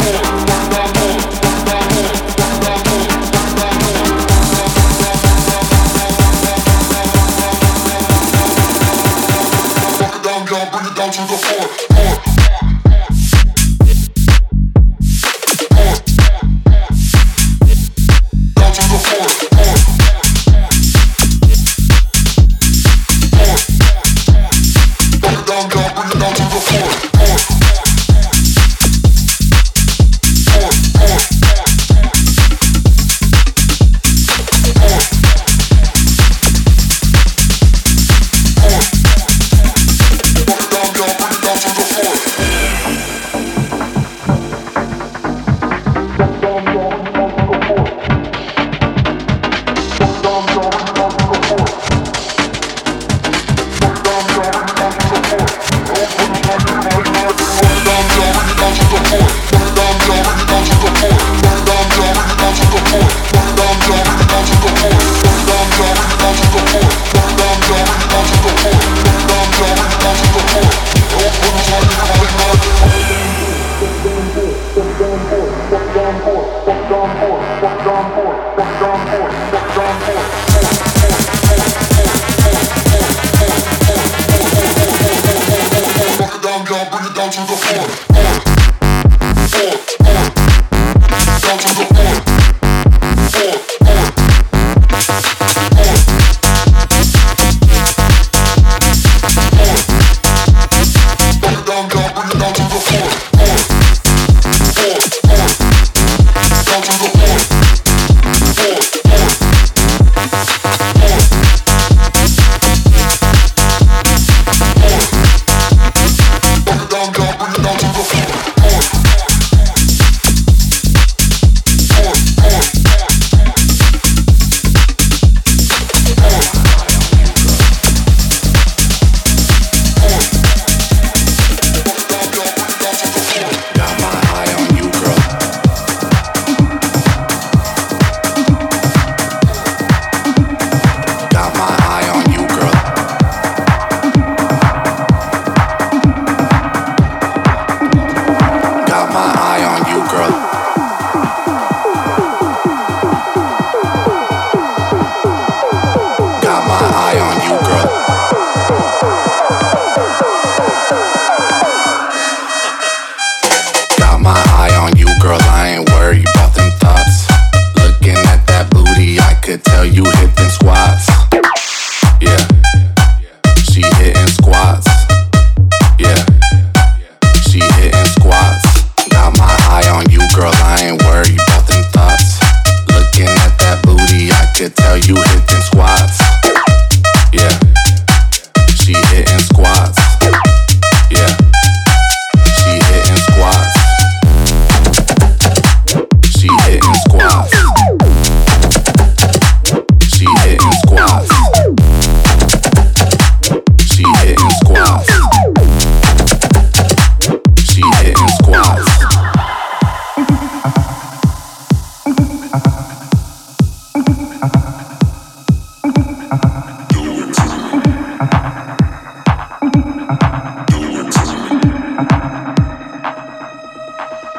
Yeah.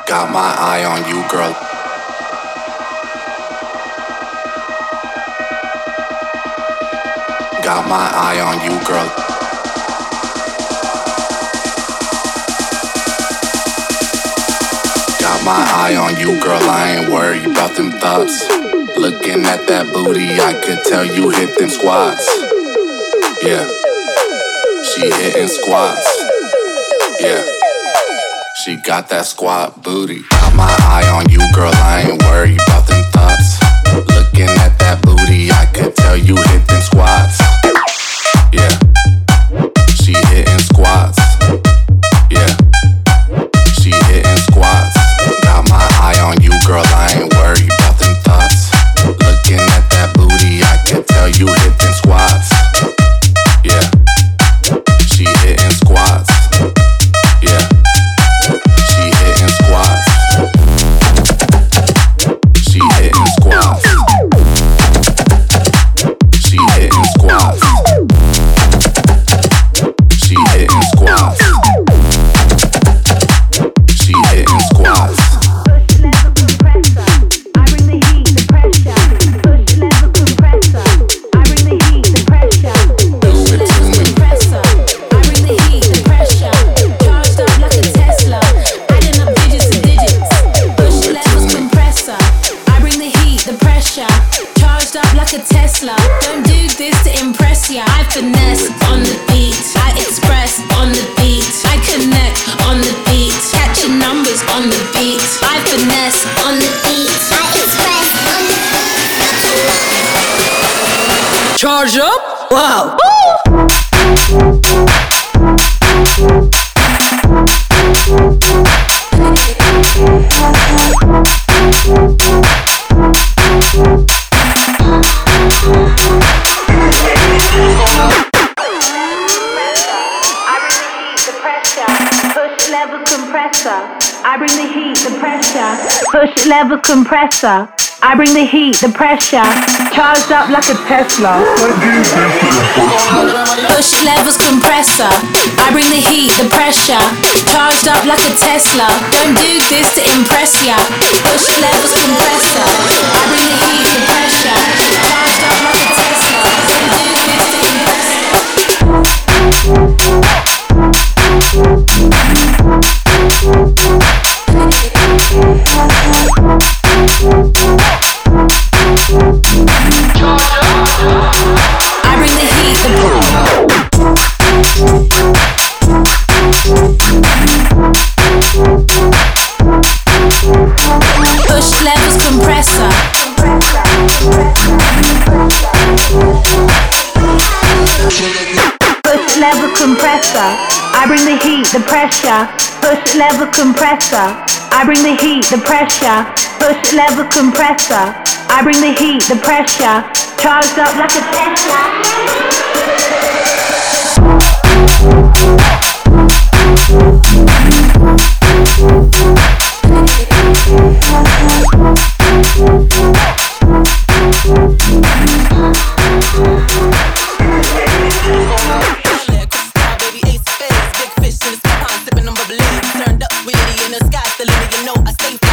Got my eye on you, girl. Got my eye on you, girl. Got my eye on you, girl. I ain't worried about them thoughts. Looking at that booty, I could tell you hit them squats. Yeah. She hitting squats. Yeah. She got that squat booty. Got my eye on you, girl. I ain't worried about them thoughts. Looking at that booty, I could tell you hit them squats. whoa. push lever compressor. I bring the heat, the pressure, charged up like a Tesla. Push levers compressor. I bring the heat, the pressure, charged up like a Tesla. Don't do this to impress ya. Push levers compressor. I bring the heat, the pressure, charged up like a Tesla. level compressor. I bring the heat, the pressure. Push level compressor. I bring the heat, the pressure. Push level compressor. I bring the heat, the pressure. Charged up like a Tesla. I safe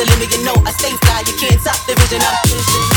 the limit, you know I stay fly. You can't stop the vision, I'm give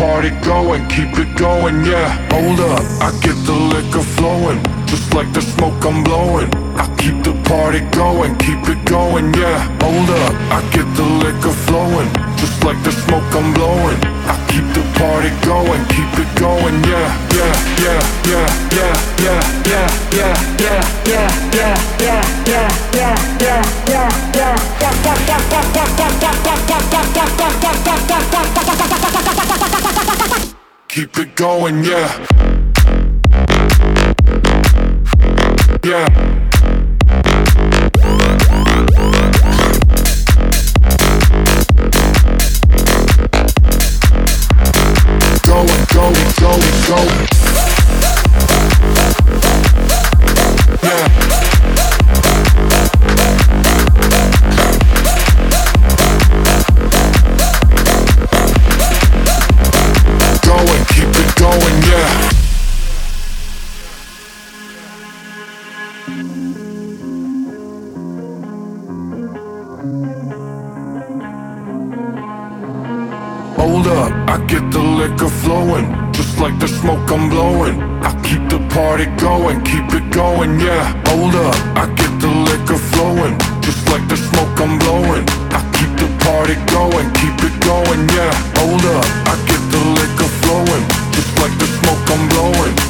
party going, keep it going, yeah. Hold up, I get the liquor flowing, just like the smoke I'm blowing. I keep the party going, keep it going, yeah, yeah, yeah, yeah, yeah, yeah, yeah, yeah, yeah, yeah, yeah, yeah, yeah, yeah, yeah, yeah, yeah. Keep it going, yeah. Yeah. up. I get the liquor flowing, just like the smoke I'm blowing. I keep the party going, keep it going, yeah. Hold up, I get the liquor flowing, just like the smoke I'm blowing. I keep the party going, keep it going, yeah. Hold up, I get the liquor flowing, just like the smoke I'm blowing.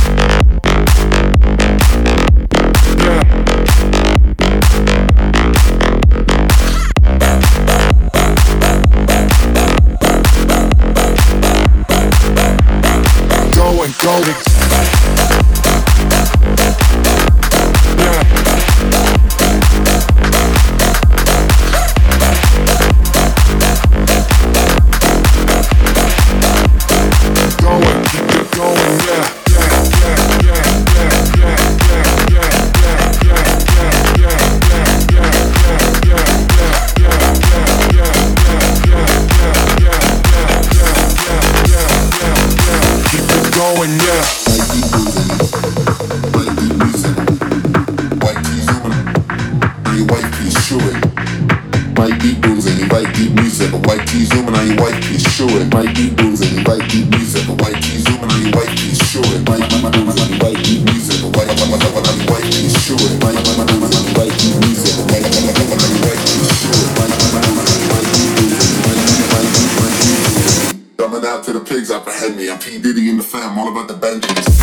Coming out to the pigs up ahead me. I'm P. Diddy in the fam, all about the Benjamins.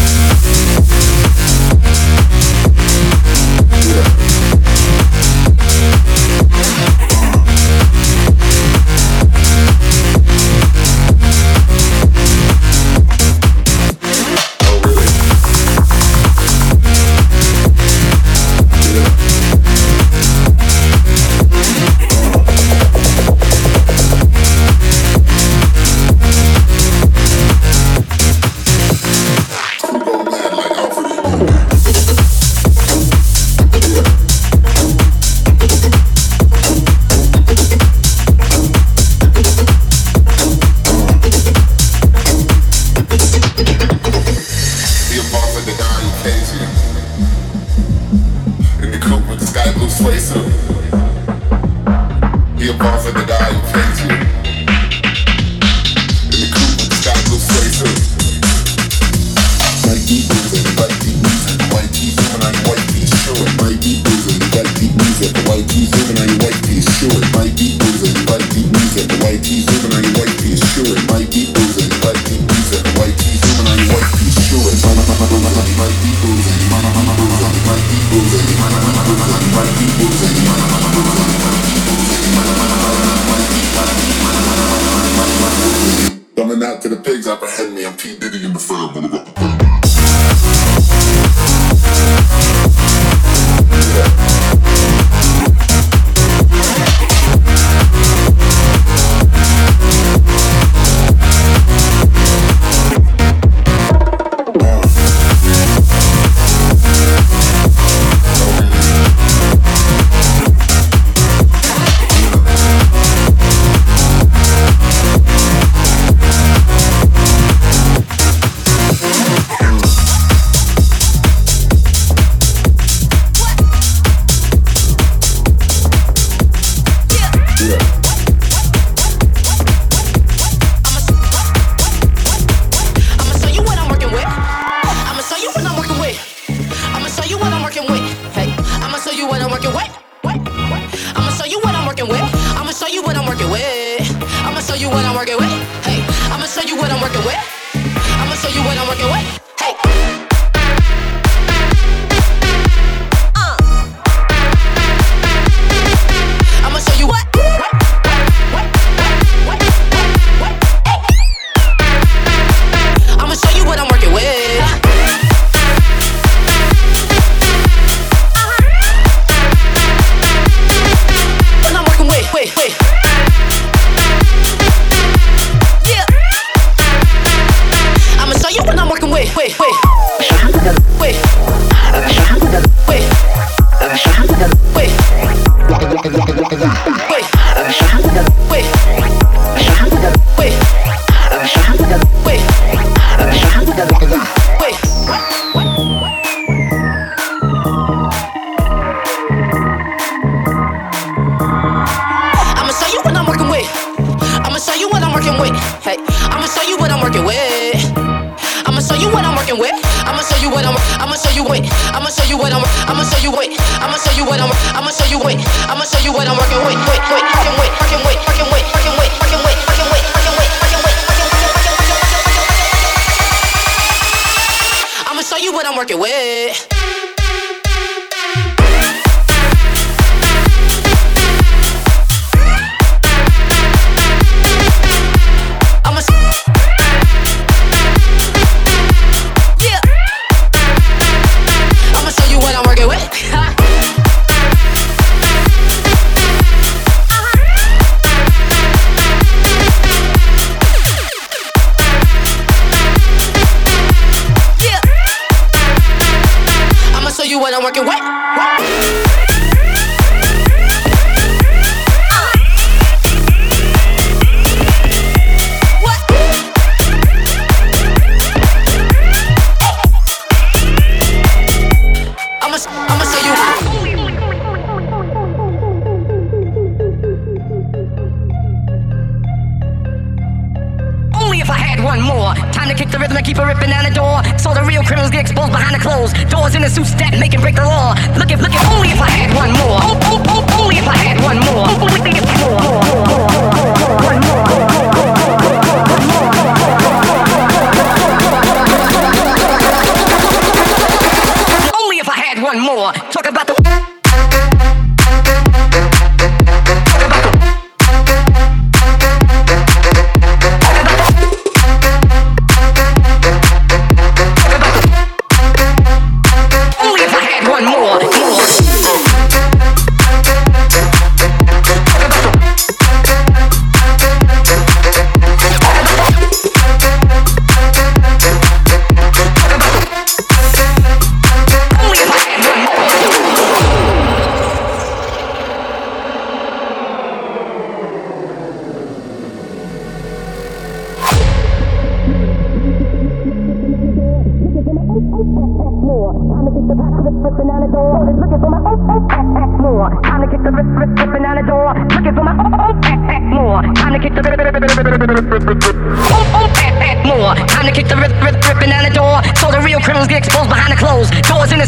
working with.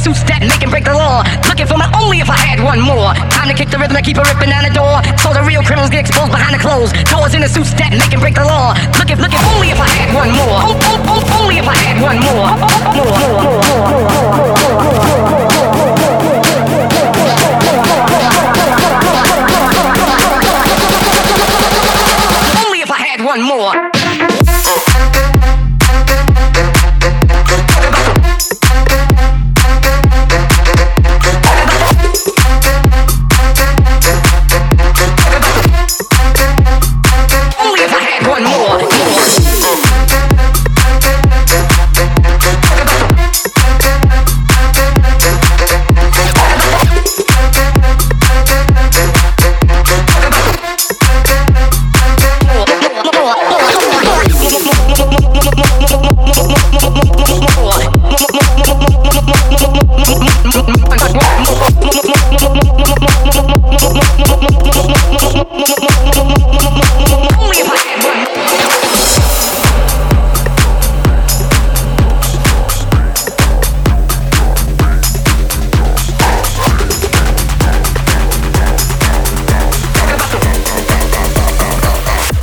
Suits that make and break the law. Looking for my only if I had one more. Time to kick the rhythm and keep it ripping down the door. So the real criminals get exposed behind the clothes. Doors in the suits that make and break the law. Looking, looking only if I had one more. Oh, oh, oh, only if I had one more. More, more, more, more, more, more, more. one more.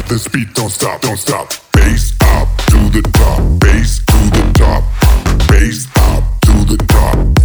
This beat don't stop, don't stop. Bass up to the top, bass to the top, bass up to the top.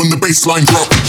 When the bass line drop.